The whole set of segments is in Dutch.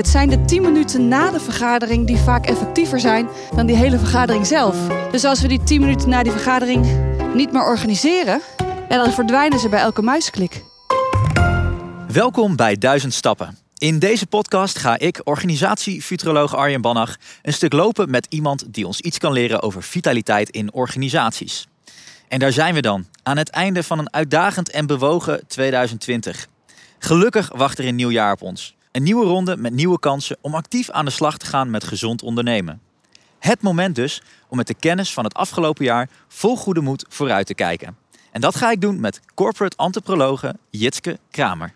Het zijn de 10 minuten na de vergadering die vaak effectiever zijn dan die hele vergadering zelf. Dus als we die 10 minuten na die vergadering niet meer organiseren, dan verdwijnen ze bij elke muisklik. Welkom bij Duizend Stappen. In deze podcast ga ik, organisatiefuturoloog Arjen Bannach, een stuk lopen met iemand die ons iets kan leren over vitaliteit in organisaties. En daar zijn we dan, aan het einde van een uitdagend en bewogen 2020. Gelukkig wacht er een nieuw jaar op ons. Een nieuwe ronde met nieuwe kansen om actief aan de slag te gaan met gezond ondernemen. Het moment dus om met de kennis van het afgelopen jaar vol goede moed vooruit te kijken. En dat ga ik doen met corporate antropologe Jitske Kramer.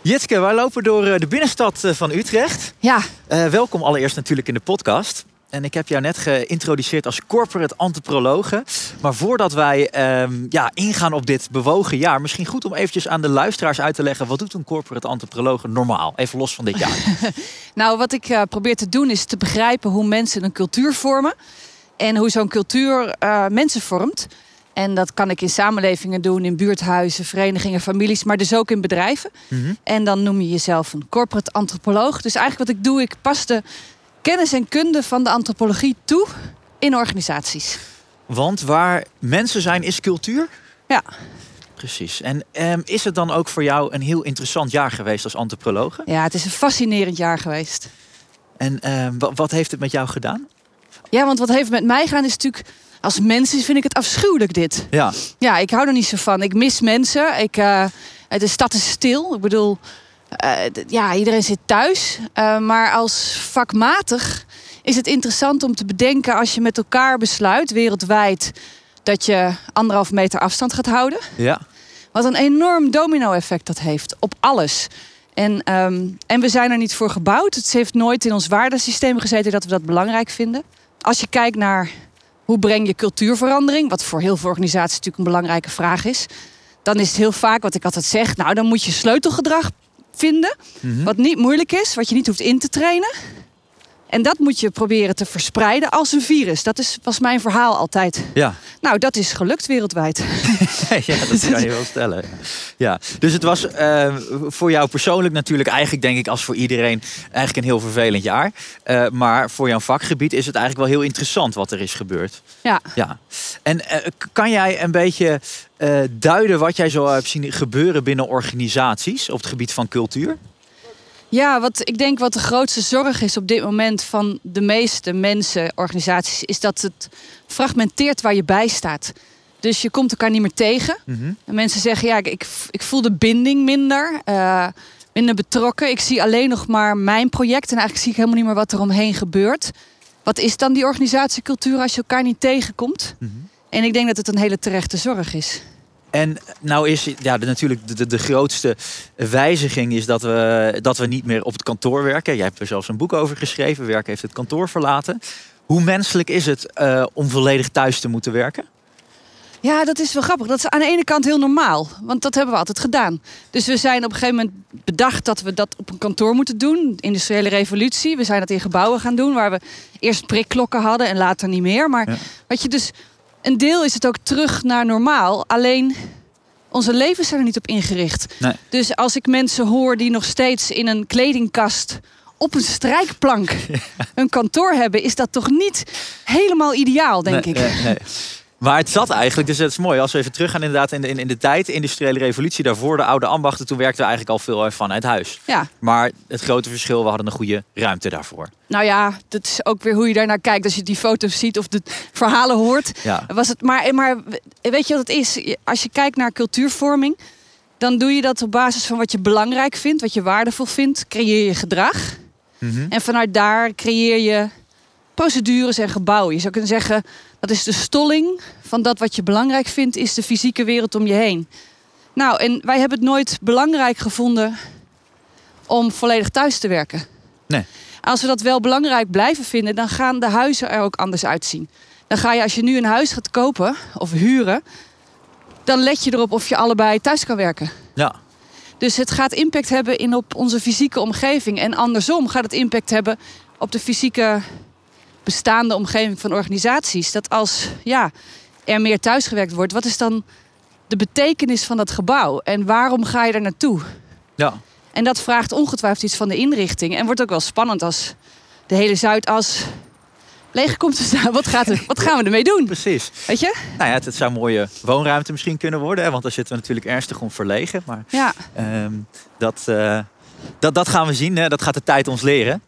Jitske, wij lopen door eh, de binnenstad eh, van Utrecht. Ja, Uh, welkom allereerst natuurlijk in de podcast. En ik heb jou net geïntroduceerd als corporate antropologe. Maar voordat wij ehm, ja, ingaan op dit bewogen jaar, misschien goed om eventjes aan de luisteraars uit te leggen. Wat doet een corporate antropologe normaal? Even los van dit jaar. nou wat ik eh, probeer te doen is te begrijpen hoe mensen een cultuur vormen. En hoe zo'n cultuur eh, mensen vormt. En dat kan ik in samenlevingen doen, in buurthuizen, verenigingen, families, maar dus ook in bedrijven. Mhm. En dan noem je jezelf een corporate antropoloog. Dus eigenlijk wat ik doe, ik pas de kennis en kunde van de antropologie toe in organisaties. Want waar mensen zijn, is cultuur? Ja. Precies. En ehm, is het dan ook voor jou een heel interessant jaar geweest als antropologe? Ja, het is een fascinerend jaar geweest. En ehm, wa- wat heeft het met jou gedaan? Ja, want wat heeft met mij gedaan is natuurlijk... Als mens vind ik het afschuwelijk dit. Ja, Ja, ik hou er niet zo van. Ik mis mensen. Ik, eh, de stad is stil. Ik bedoel, ja, iedereen zit thuis. Eh, maar als vakmatig is het interessant om te bedenken... als je met elkaar besluit, wereldwijd... dat je anderhalf meter afstand gaat houden. ja. Wat een enorm domino-effect dat heeft op alles. En, ehm, en we zijn er niet voor gebouwd. Het heeft nooit in ons waardesysteem gezeten dat we dat belangrijk vinden. Als je kijkt naar hoe breng je cultuurverandering, wat voor heel veel organisaties natuurlijk een belangrijke vraag is, dan is het heel vaak wat ik altijd zeg: nou, dan moet je sleutelgedrag vinden, Mhm. wat niet moeilijk is, wat je niet hoeft in te trainen. En dat moet je proberen te verspreiden als een virus. Dat is, was mijn verhaal altijd. Ja. Nou, dat is gelukt wereldwijd. ja, dat kan je wel stellen. Ja, dus het was eh, voor jou persoonlijk natuurlijk eigenlijk denk ik als voor iedereen eigenlijk een heel vervelend jaar. Eh, maar voor jouw vakgebied is het eigenlijk wel heel interessant wat er is gebeurd. Ja. Ja. En eh, kan jij een beetje duiden wat jij zo hebt zien gebeuren binnen organisaties op het gebied van cultuur? Ja, wat ik denk wat de grootste zorg is op dit moment van de meeste mensen, organisaties, is dat het fragmenteert waar je bij staat. Dus je komt elkaar niet meer tegen. En mensen zeggen, ja, ik, ik, ik voel de binding minder, eh, minder betrokken. Ik zie alleen nog maar mijn project en eigenlijk zie ik helemaal niet meer wat er omheen gebeurt. Wat is dan die organisatiecultuur als je elkaar niet tegenkomt? En ik denk dat het een hele terechte zorg is. En nou is ja, de, natuurlijk de, de, de grootste wijziging is dat we, dat we niet meer op het kantoor werken. Jij hebt er zelfs een boek over geschreven. Werk heeft het kantoor verlaten. Hoe menselijk is het eh, om volledig thuis te moeten werken? Ja, dat is wel grappig. Dat is aan de ene kant heel normaal, want dat hebben we altijd gedaan. Dus we zijn op een gegeven moment bedacht dat we dat op een kantoor moeten doen. Industriële revolutie. We zijn dat in gebouwen gaan doen, waar we eerst prikklokken hadden en later niet meer. Maar Ja. wat je dus, een deel is het ook terug naar normaal. Alleen onze levens zijn er niet op ingericht. Nee. Dus als ik mensen hoor die nog steeds in een kledingkast op een strijkplank een kantoor hebben, is dat toch niet helemaal ideaal, denk Nee, ik. nee. Maar het zat eigenlijk, dus dat is mooi. Als we even teruggaan inderdaad in de, in, in de tijd, de industriële revolutie, daarvoor de oude ambachten, toen werkten we eigenlijk al veel vanuit huis. Ja. Maar het grote verschil, we hadden een goede ruimte daarvoor. Nou ja, dat is ook weer hoe je daarnaar kijkt. Als je die foto's ziet of de verhalen hoort. Ja. Was het maar, maar weet je wat het is? Als je kijkt naar cultuurvorming, dan doe je dat op basis van wat je belangrijk vindt, wat je waardevol vindt. Creëer je gedrag. Mhm. En vanuit daar creëer je procedures en gebouwen. Je zou kunnen zeggen, dat is de stolling van dat wat je belangrijk vindt, is de fysieke wereld om je heen. Nou, en wij hebben het nooit belangrijk gevonden om volledig thuis te werken. Nee. Als we dat wel belangrijk blijven vinden, dan gaan de huizen er ook anders uitzien. Dan ga je, als je nu een huis gaat kopen of huren, dan let je erop of je allebei thuis kan werken. Ja. Dus het gaat impact hebben in op onze fysieke omgeving. En andersom gaat het impact hebben op de fysieke bestaande omgeving van organisaties. Dat als ja, er meer thuisgewerkt wordt, wat is dan de betekenis van dat gebouw? En waarom ga je er naartoe? Ja. En dat vraagt ongetwijfeld iets van de inrichting. En wordt ook wel spannend als de hele Zuidas leeg komt te staan. Wat, gaat er, wat gaan we ermee doen? Precies. Weet je? Nou ja, het, het zou een mooie woonruimte misschien kunnen worden. Hè, want daar zitten we natuurlijk ernstig om verlegen. Maar Ja. ehm, dat, eh, dat, dat gaan we zien. Hè. Dat gaat de tijd ons leren.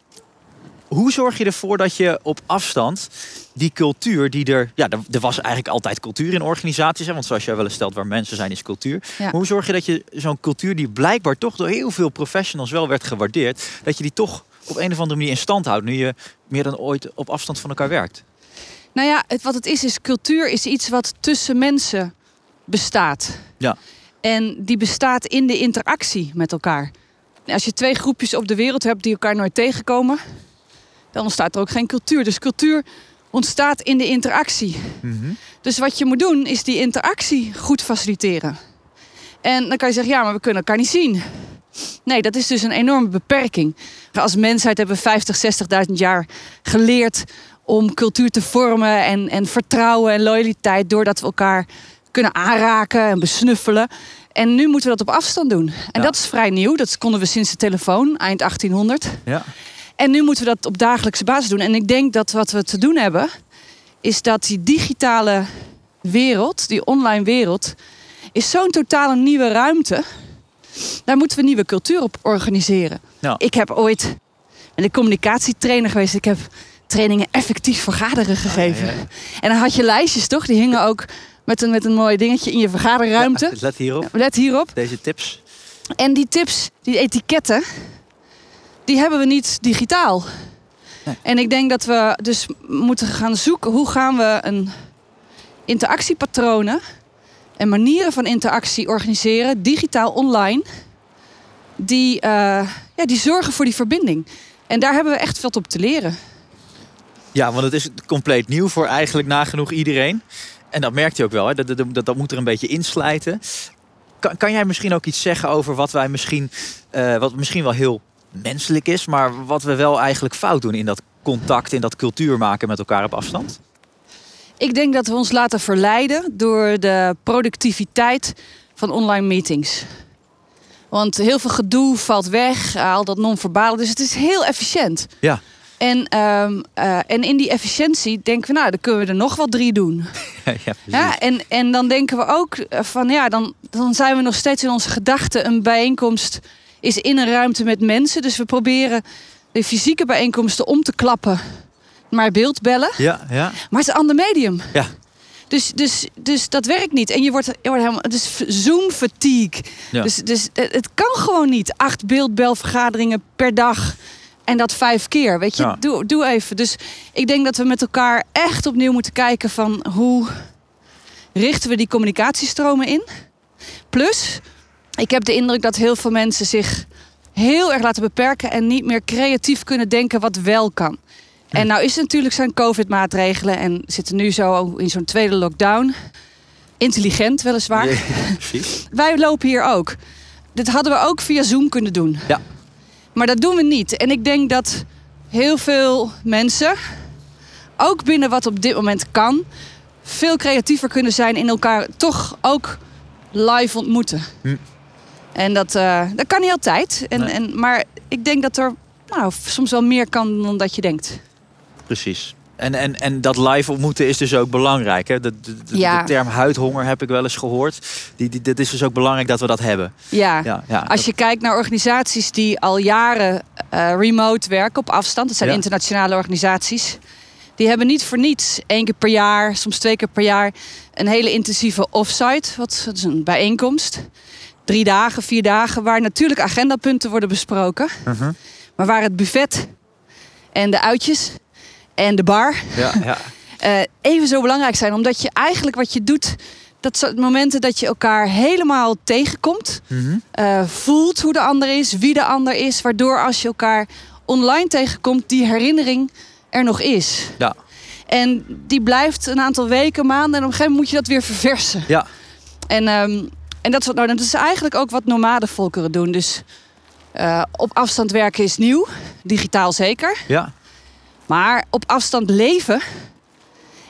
Hoe zorg je ervoor dat je op afstand die cultuur die er... Ja, er, er was eigenlijk altijd cultuur in organisaties. Hè, want zoals jij wel eens stelt, waar mensen zijn is cultuur. Ja. Maar hoe zorg je dat je zo'n cultuur die blijkbaar toch door heel veel professionals wel werd gewaardeerd... dat je die toch op een of andere manier in stand houdt... nu je meer dan ooit op afstand van elkaar werkt? Nou ja, het, wat het is, is cultuur is iets wat tussen mensen bestaat. Ja. En die bestaat in de interactie met elkaar. Als je twee groepjes op de wereld hebt die elkaar nooit tegenkomen, dan ontstaat er ook geen cultuur. Dus cultuur ontstaat in de interactie. Mhm. Dus wat je moet doen, is die interactie goed faciliteren. En dan kan je zeggen, ja, maar we kunnen elkaar niet zien. Nee, dat is dus een enorme beperking. Als mensheid hebben we 50, 60.000 jaar geleerd om cultuur te vormen en, en vertrouwen en loyaliteit doordat we elkaar kunnen aanraken en besnuffelen. En nu moeten we dat op afstand doen. En Ja. dat is vrij nieuw. Dat konden we sinds de telefoon, eind 1800. Ja. En nu moeten we dat op dagelijkse basis doen. En ik denk dat wat we te doen hebben, is dat die digitale wereld, die online wereld, is zo'n totale nieuwe ruimte. Daar moeten we nieuwe cultuur op organiseren. Ja. Ik heb ooit ben ik communicatietrainer geweest. Ik heb trainingen effectief vergaderen gegeven. ja, ja. En dan had je lijstjes, toch? Die hingen ook met een, met een mooi dingetje in je vergaderruimte. Let hierop. Let hierop. Deze tips. En die tips, die etiketten, die hebben we niet digitaal. Nee. En ik denk dat we dus moeten gaan zoeken hoe gaan we een interactiepatronen en manieren van interactie organiseren, digitaal online, die, eh, ja, die zorgen voor die verbinding. En daar hebben we echt veel op te leren. Ja, want het is compleet nieuw voor eigenlijk nagenoeg iedereen. En dat merkt je ook wel. Hè? Dat, dat, dat, dat moet er een beetje inslijten. Kan, kan jij misschien ook iets zeggen over wat wij misschien, eh, wat misschien wel heel menselijk is, maar wat we wel eigenlijk fout doen in dat contact, in dat cultuur maken met elkaar op afstand? Ik denk dat we ons laten verleiden door de productiviteit van online meetings. Want heel veel gedoe valt weg, eh, al dat non-verbale. Dus het is heel efficiënt. Ja. En, ehm, eh, en in die efficiëntie denken we, nou, dan kunnen we er nog wel drie doen. ja, precies. Ja, en, en dan denken we ook eh, van, ja, dan, dan zijn we nog steeds in onze gedachten. Een bijeenkomst is in een ruimte met mensen. Dus we proberen de fysieke bijeenkomsten om te klappen naar beeldbellen. ja, ja. Maar het is een ander medium. Ja. Dus, dus, dus dat werkt niet. En je wordt, je wordt helemaal. Het is Zoom-fatigue. Ja. Dus, dus het het kan gewoon niet. Acht beeldbelvergaderingen per dag. En dat vijf keer. Weet je, Ja. doe, doe even. Dus ik denk dat we met elkaar echt opnieuw moeten kijken van hoe richten we die communicatiestromen in. Plus, ik heb de indruk dat heel veel mensen zich heel erg laten beperken en niet meer creatief kunnen denken wat wel kan. En nou is het natuurlijk zijn COVID-maatregelen en zitten nu zo in zo'n tweede lockdown. Intelligent weliswaar. Ja, precies. Wij lopen hier ook. Dit hadden we ook via Zoom kunnen doen. Ja. Maar dat doen we niet. En ik denk dat heel veel mensen, ook binnen wat op dit moment kan, veel creatiever kunnen zijn in elkaar toch ook live ontmoeten. Hm. En dat, eh, dat kan niet altijd. En, Nee. en, maar ik denk dat er nou, soms wel meer kan dan dat je denkt. Precies. En, en, en dat live ontmoeten is dus ook belangrijk. Hè? De, de, de- Ja. de term huidhonger heb ik wel eens gehoord. Die, die, dat is dus ook belangrijk dat we dat hebben. Ja. Ja, ja, Als je kijkt naar organisaties die al jaren eh, remote werken op afstand, dat zijn internationale organisaties, die hebben niet voor niets één keer per jaar, soms twee keer per jaar, een hele intensieve offsite. Wat dat is een bijeenkomst. Drie dagen, vier dagen, waar natuurlijk agendapunten worden besproken, Mhm. maar waar het buffet en de uitjes en de bar ja, ja. eh, even zo belangrijk zijn. Omdat je eigenlijk wat je doet, dat zijn momenten dat je elkaar helemaal tegenkomt. Mhm. eh, voelt hoe de ander is, wie de ander is. Waardoor als je elkaar online tegenkomt, die herinnering er nog is. Ja. En die blijft een aantal weken, maanden. En op een gegeven moment moet je dat weer verversen. Ja. En, ehm, en dat, nou, dat is eigenlijk ook wat nomadenvolkeren doen. Dus eh, op afstand werken is nieuw. Digitaal zeker. ja. Maar op afstand leven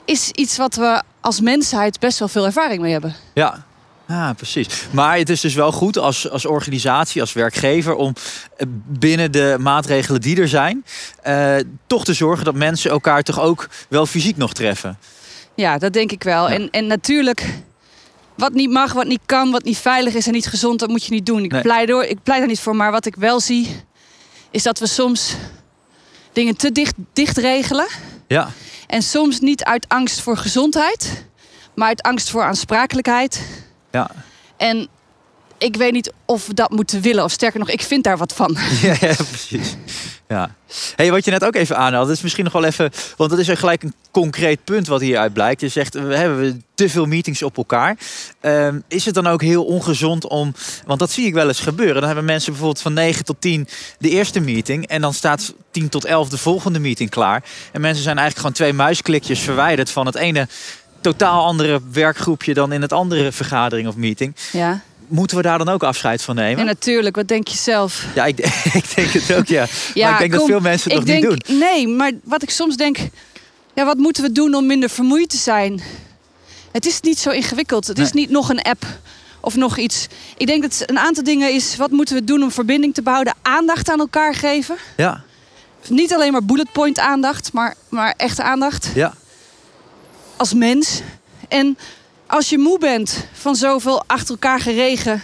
is iets wat we als mensheid best wel veel ervaring mee hebben. Ja, Ah, precies. Maar het is dus wel goed als, als organisatie, als werkgever, om eh, binnen de maatregelen die er zijn, uh, toch te zorgen dat mensen elkaar toch ook wel fysiek nog treffen. Ja, dat denk ik wel. En, en natuurlijk, wat niet mag, wat niet kan, wat niet veilig is en niet gezond, dat moet je niet doen. Ik, pleit, door, ik pleit daar niet voor, maar wat ik wel zie, is dat we soms dingen te dicht, dicht regelen. Ja. En soms niet uit angst voor gezondheid, maar uit angst voor aansprakelijkheid. Ja. En ik weet niet of we dat moeten willen. Of sterker nog, ik vind daar wat van. Ja, ja precies. Ja. Hey, wat je net ook even aanhaalde, is misschien nog wel even... Want dat is gelijk een concreet punt wat hieruit blijkt. Je zegt, we hebben te veel meetings op elkaar. Ehm, is het dan ook heel ongezond om... Want dat zie ik wel eens gebeuren. Dan hebben mensen bijvoorbeeld van 9 tot 10 de eerste meeting. En dan staat 10 tot 11 de volgende meeting klaar. En mensen zijn eigenlijk gewoon twee muisklikjes verwijderd van het ene totaal andere werkgroepje dan in het andere vergadering of meeting. Ja. Moeten we daar dan ook afscheid van nemen? Ja, natuurlijk. Wat denk je zelf? Ja, ik, ik denk het ook, ja. ja maar ik denk dat veel mensen het nog denk, niet doen. Nee, maar wat ik soms denk... Ja, wat moeten we doen om minder vermoeid te zijn? Het is niet zo ingewikkeld. Het is niet nog een app of nog iets. Ik denk dat een aantal dingen is... Wat moeten we doen om verbinding te behouden? Aandacht aan elkaar geven. Ja. Niet alleen maar bullet point aandacht, maar, maar echte aandacht. Ja als mens. En als je moe bent van zoveel achter elkaar geregen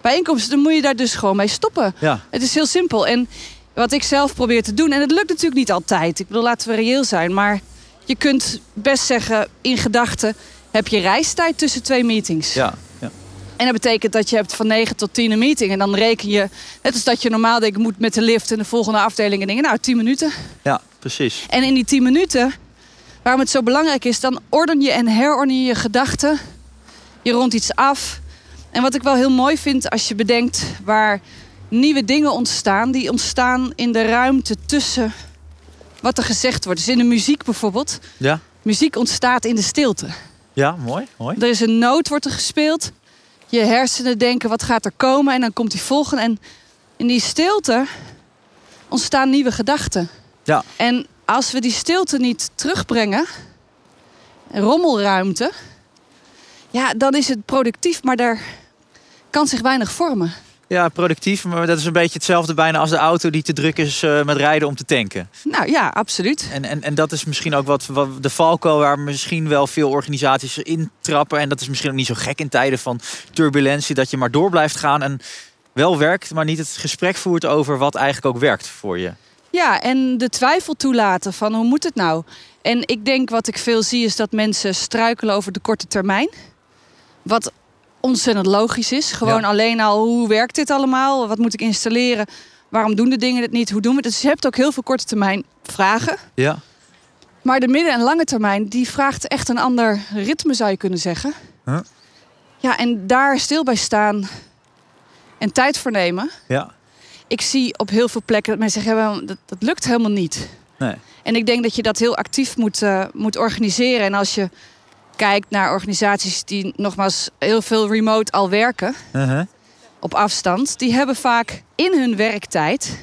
bijeenkomsten, dan moet je daar dus gewoon mee stoppen. Ja. Het is heel simpel. En wat ik zelf probeer te doen, en het lukt natuurlijk niet altijd. Ik bedoel, laten we reëel zijn. Maar je kunt best zeggen, in gedachten heb je reistijd tussen twee meetings. Ja. ja. En dat betekent dat je hebt van 9 tot 10 een meeting. En dan reken je, net als dat je normaal denkt, moet met de lift en de volgende afdeling en dingen. Nou, 10 minuten. Ja, precies. En in die 10 minuten Waarom het zo belangrijk is, dan orden je en herorden je je gedachten. Je rondt iets af. En wat ik wel heel mooi vind als je bedenkt waar nieuwe dingen ontstaan, die ontstaan in de ruimte tussen wat er gezegd wordt. Dus in de muziek bijvoorbeeld. Ja. Muziek ontstaat in de stilte. Ja, mooi, mooi. Er is een noot, wordt er gespeeld. Je hersenen denken, wat gaat er komen? En dan komt die volgende. En in die stilte ontstaan nieuwe gedachten. Ja. En als we die stilte niet terugbrengen, rommelruimte, ja, dan is het productief, maar daar kan zich weinig vormen. Ja, productief, maar dat is een beetje hetzelfde bijna als de auto die te druk is uh, met rijden om te tanken. Nou ja, absoluut. En, en, en dat is misschien ook wat, wat de valko waar misschien wel veel organisaties intrappen. En dat is misschien ook niet zo gek in tijden van turbulentie, dat je maar door blijft gaan en wel werkt, maar niet het gesprek voert over wat eigenlijk ook werkt voor je. Ja, en de twijfel toelaten van hoe moet het nou? En ik denk wat ik veel zie is dat mensen struikelen over de korte termijn. Wat ontzettend logisch is. Gewoon alleen al hoe werkt dit allemaal? Wat moet ik installeren? Waarom doen de dingen het niet? Hoe doen we het? Dus je hebt ook heel veel korte termijn vragen. Ja. Maar de midden- en lange termijn, die vraagt echt een ander ritme, zou je kunnen zeggen. Huh? Ja, en daar stil bij staan en tijd voor nemen. Ja ik zie op heel veel plekken dat mensen zeggen, dat, dat lukt helemaal niet. Nee. En ik denk dat je dat heel actief moet, uh, moet organiseren. En als je kijkt naar organisaties die nogmaals heel veel remote al werken, uh -huh. op afstand, die hebben vaak in hun werktijd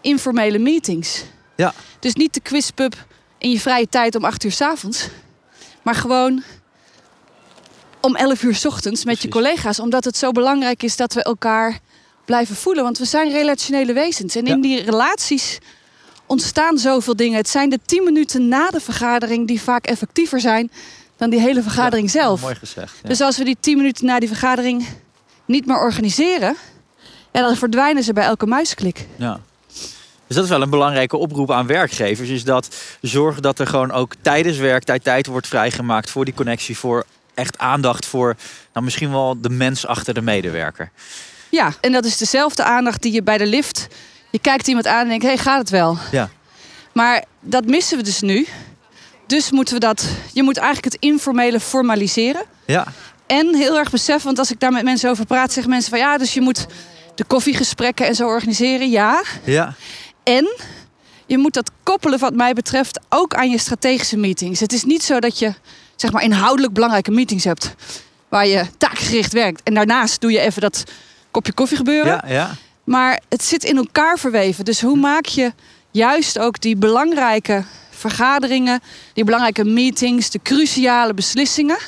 informele meetings. Ja. Dus niet de quizpub in je vrije tijd om acht uur s avonds, maar gewoon om 11 uur s ochtends met je collega's. Omdat het zo belangrijk is dat we elkaar blijven voelen. Want we zijn relationele wezens. En in die relaties ontstaan zoveel dingen. Het zijn de tien minuten na de vergadering die vaak effectiever zijn dan die hele vergadering zelf. Mooi gezegd. Dus als we die tien minuten na die vergadering niet meer organiseren, ja, dan verdwijnen ze bij elke muisklik. Ja. Dus dat is wel een belangrijke oproep aan werkgevers. Is dat zorgen dat er gewoon ook tijdens werktijd tijd wordt vrijgemaakt voor die connectie. Voor echt aandacht voor nou, misschien wel de mens achter de medewerker. Ja, en dat is dezelfde aandacht die je bij de lift. Je kijkt iemand aan en denkt: hé, hey, gaat het wel? Ja. Maar dat missen we dus nu. Dus moeten we dat. Je moet eigenlijk het informele formaliseren. Ja. En heel erg beseffen, want als ik daar met mensen over praat, zeggen mensen van ja, dus je moet de koffiegesprekken en zo organiseren. Ja. Ja. En je moet dat koppelen, wat mij betreft, ook aan je strategische meetings. Het is niet zo dat je zeg maar inhoudelijk belangrijke meetings hebt waar je taakgericht werkt. En daarnaast doe je even dat kopje koffie gebeuren. Ja, ja. Maar het zit in elkaar verweven. Dus hoe maak je juist ook die belangrijke vergaderingen, die belangrijke meetings, de cruciale beslissingen,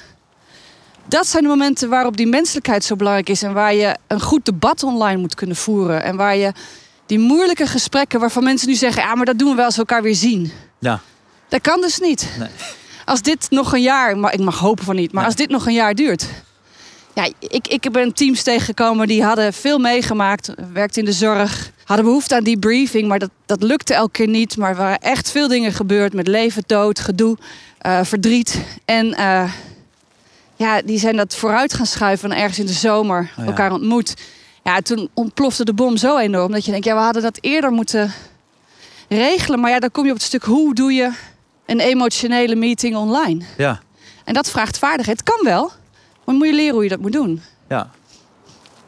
dat zijn de momenten waarop die menselijkheid zo belangrijk is. En waar je een goed debat online moet kunnen voeren. En waar je die moeilijke gesprekken waarvan mensen nu zeggen: ja, maar dat doen we wel als we elkaar weer zien. Ja. Dat kan dus niet. Nee. Als dit nog een jaar, maar ik mag hopen van niet, maar Nee. als dit nog een jaar duurt. Ja, ik, ik ben teams tegengekomen die hadden veel meegemaakt, werkten in de zorg, hadden behoefte aan die briefing, maar dat, dat lukte elke keer niet. Maar er waren echt veel dingen gebeurd met leven, dood, gedoe, eh, verdriet. En eh, ja, die zijn dat vooruit gaan schuiven en ergens in de zomer Oh ja. elkaar ontmoet. Ja, toen ontplofte de bom zo enorm dat je denkt, ja, we hadden dat eerder moeten regelen. Maar ja, dan kom je op het stuk, hoe doe je een emotionele meeting online? Ja. En dat vraagt vaardigheid. Het kan wel, maar moet je leren hoe je dat moet doen. Ja.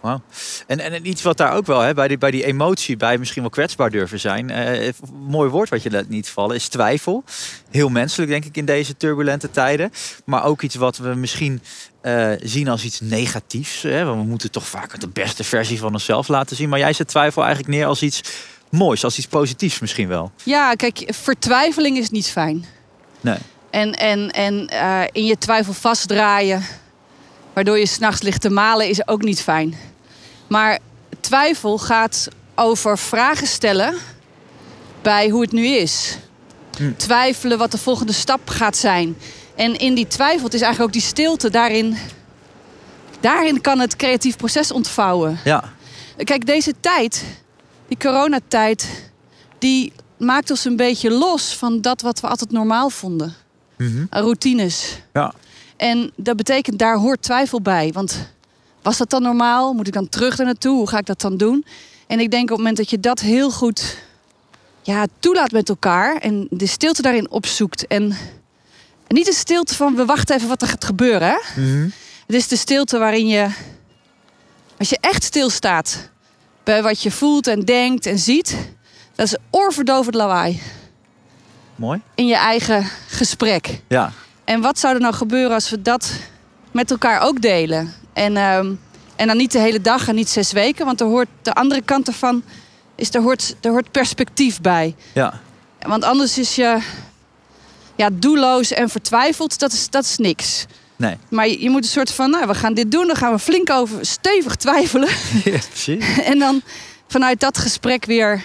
Wauw. En, en iets wat daar ook wel, hè, bij, die, bij die emotie, bij misschien wel kwetsbaar durven zijn. eh, mooi woord wat je laat niet vallen, is twijfel. Heel menselijk, denk ik, in deze turbulente tijden. Maar ook iets wat we misschien eh, zien als iets negatiefs. Hè? Want we moeten toch vaak de beste versie van onszelf laten zien. Maar jij zet twijfel eigenlijk neer als iets moois, als iets positiefs misschien wel. Ja, kijk, vertwijfeling is niet fijn. Nee. En, en, en eh, in je twijfel vastdraaien, waardoor je s'nachts ligt te malen, is ook niet fijn. Maar twijfel gaat over vragen stellen bij hoe het nu is. Hm. Twijfelen wat de volgende stap gaat zijn. En in die twijfel, het is eigenlijk ook die stilte, daarin, daarin kan het creatief proces ontvouwen. Ja. Kijk, deze tijd, die coronatijd, die maakt ons een beetje los van dat wat we altijd normaal vonden. Mhm. Routines. Ja. En dat betekent, daar hoort twijfel bij. Want was dat dan normaal? Moet ik dan terug daar naartoe? Hoe ga ik dat dan doen? En ik denk op het moment dat je dat heel goed ja, toelaat met elkaar... en de stilte daarin opzoekt... en, en niet de stilte van we wachten even wat er gaat gebeuren... Hè? Mhm. Het is de stilte waarin je, als je echt stilstaat bij wat je voelt en denkt en ziet, dat is oorverdovend lawaai Mooi. in je eigen gesprek. Ja. En wat zou er nou gebeuren als we dat met elkaar ook delen? En, ehm, en dan niet de hele dag en niet zes weken, want er hoort de andere kant ervan is er hoort, er hoort perspectief bij. Ja. Want anders is je ja, doelloos en vertwijfeld, dat is, dat is niks. Nee. Maar je, je moet een soort van, nou, we gaan dit doen, dan gaan we flink over stevig twijfelen. ja precies. en dan vanuit dat gesprek weer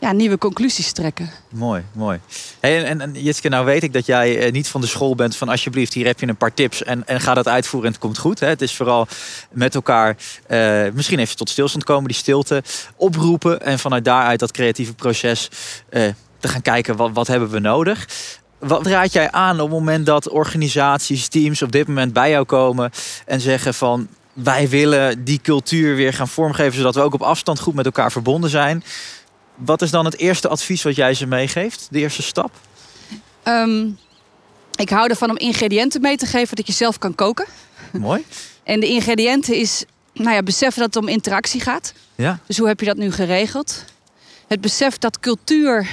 ja, nieuwe conclusies trekken. Mooi, mooi. Hey, en, en, Jitske, nou weet ik dat jij eh, niet van de school bent van alsjeblieft, hier heb je een paar tips en, en ga dat uitvoeren en het komt goed. Hè? Het is vooral met elkaar eh, misschien even tot stilstand komen, die stilte oproepen en vanuit daaruit dat creatieve proces eh, te gaan kijken wat, wat hebben we nodig. Wat raad jij aan op het moment dat organisaties, teams op dit moment bij jou komen en zeggen van wij willen die cultuur weer gaan vormgeven zodat we ook op afstand goed met elkaar verbonden zijn? Wat is dan het eerste advies wat jij ze meegeeft? De eerste stap? Ehm, ik hou ervan om ingrediënten mee te geven dat je zelf kan koken. Mooi. En de ingrediënten is, nou ja, beseffen dat het om interactie gaat. Ja. Dus hoe heb je dat nu geregeld? Het besef dat cultuur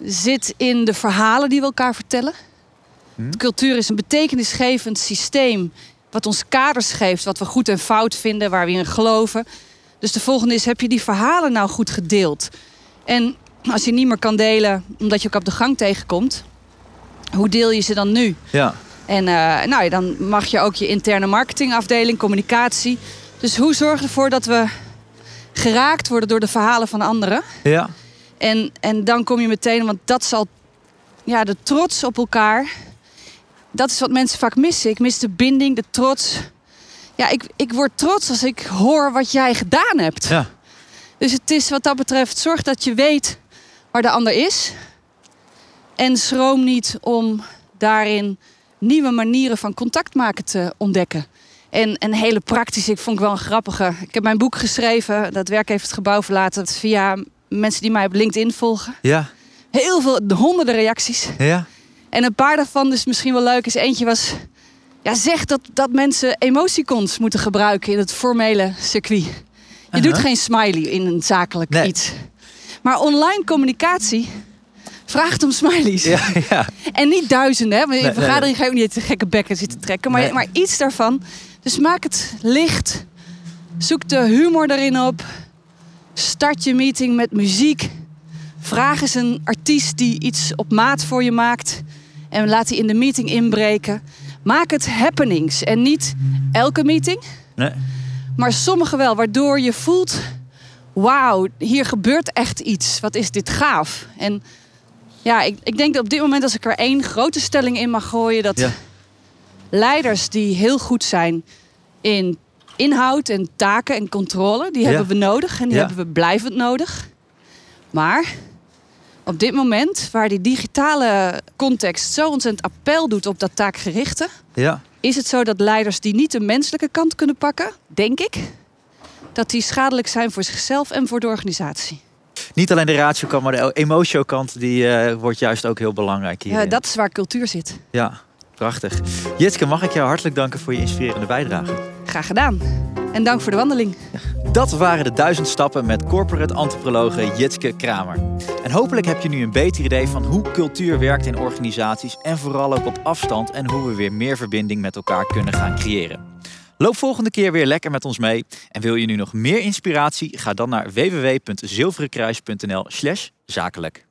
zit in de verhalen die we elkaar vertellen. Hm. Cultuur is een betekenisgevend systeem wat ons kaders geeft, wat we goed en fout vinden, waar we in geloven. Dus de volgende is, heb je die verhalen nou goed gedeeld? En als je niet meer kan delen omdat je ook op de gang tegenkomt, hoe deel je ze dan nu? Ja. En eh, nou, dan mag je ook je interne marketingafdeling, communicatie. Dus hoe zorg je ervoor dat we geraakt worden door de verhalen van anderen? Ja. En, en dan kom je meteen, want dat zal ja, de trots op elkaar. Dat is wat mensen vaak missen. Ik mis de binding, de trots. Ja, ik, ik word trots als ik hoor wat jij gedaan hebt. Ja. Dus het is wat dat betreft, zorg dat je weet waar de ander is. En schroom niet om daarin nieuwe manieren van contact maken te ontdekken. En een hele praktische, ik vond ik wel een grappige. Ik heb mijn boek geschreven, dat werk heeft het gebouw verlaten via mensen die mij op LinkedIn volgen. Ja. Heel veel, honderden reacties. Ja. En een paar daarvan, dus misschien wel leuk, is eentje was... Ja, zeg dat, dat mensen emoticons moeten gebruiken in het formele circuit. Je doet Uh-huh. geen smiley in een zakelijk Nee. iets. Maar online communicatie vraagt om smileys. Ja. Ja. En niet duizenden, hè? Want in Nee, vergadering ga je ook niet de gekke bekken zitten trekken. Maar, maar iets daarvan. Dus maak het licht. Zoek de humor erin op. Start je meeting met muziek. Vraag eens een artiest die iets op maat voor je maakt. En laat die in de meeting inbreken. Maak het happenings en niet elke meeting, Nee. Maar sommige wel, waardoor je voelt: wauw, hier gebeurt echt iets. Wat is dit gaaf? En ja, ik, ik denk dat op dit moment, als ik er één grote stelling in mag gooien, dat Ja. leiders die heel goed zijn in inhoud en taken en controle, die Ja. hebben we nodig en die Ja. hebben we blijvend nodig. Maar op dit moment, waar die digitale context zo ontzettend appel doet op dat taakgerichte, Ja. Is het zo dat leiders die niet de menselijke kant kunnen pakken, denk ik, dat die schadelijk zijn voor zichzelf en voor de organisatie. Niet alleen de ratio kant, maar de emotio kant die eh, wordt juist ook heel belangrijk hier. Ja, dat is waar cultuur zit. Ja, prachtig. Jitske, mag ik jou hartelijk danken voor je inspirerende bijdrage. Gedaan. En dank voor de wandeling. Dat waren de duizend stappen met corporate antropologe Jitske Kramer. En hopelijk heb je nu een beter idee van hoe cultuur werkt in organisaties en vooral ook op afstand en hoe we weer meer verbinding met elkaar kunnen gaan creëren. Loop volgende keer weer lekker met ons mee. En wil je nu nog meer inspiratie? Ga dan naar www.zilverenkruis.nl/zakelijk.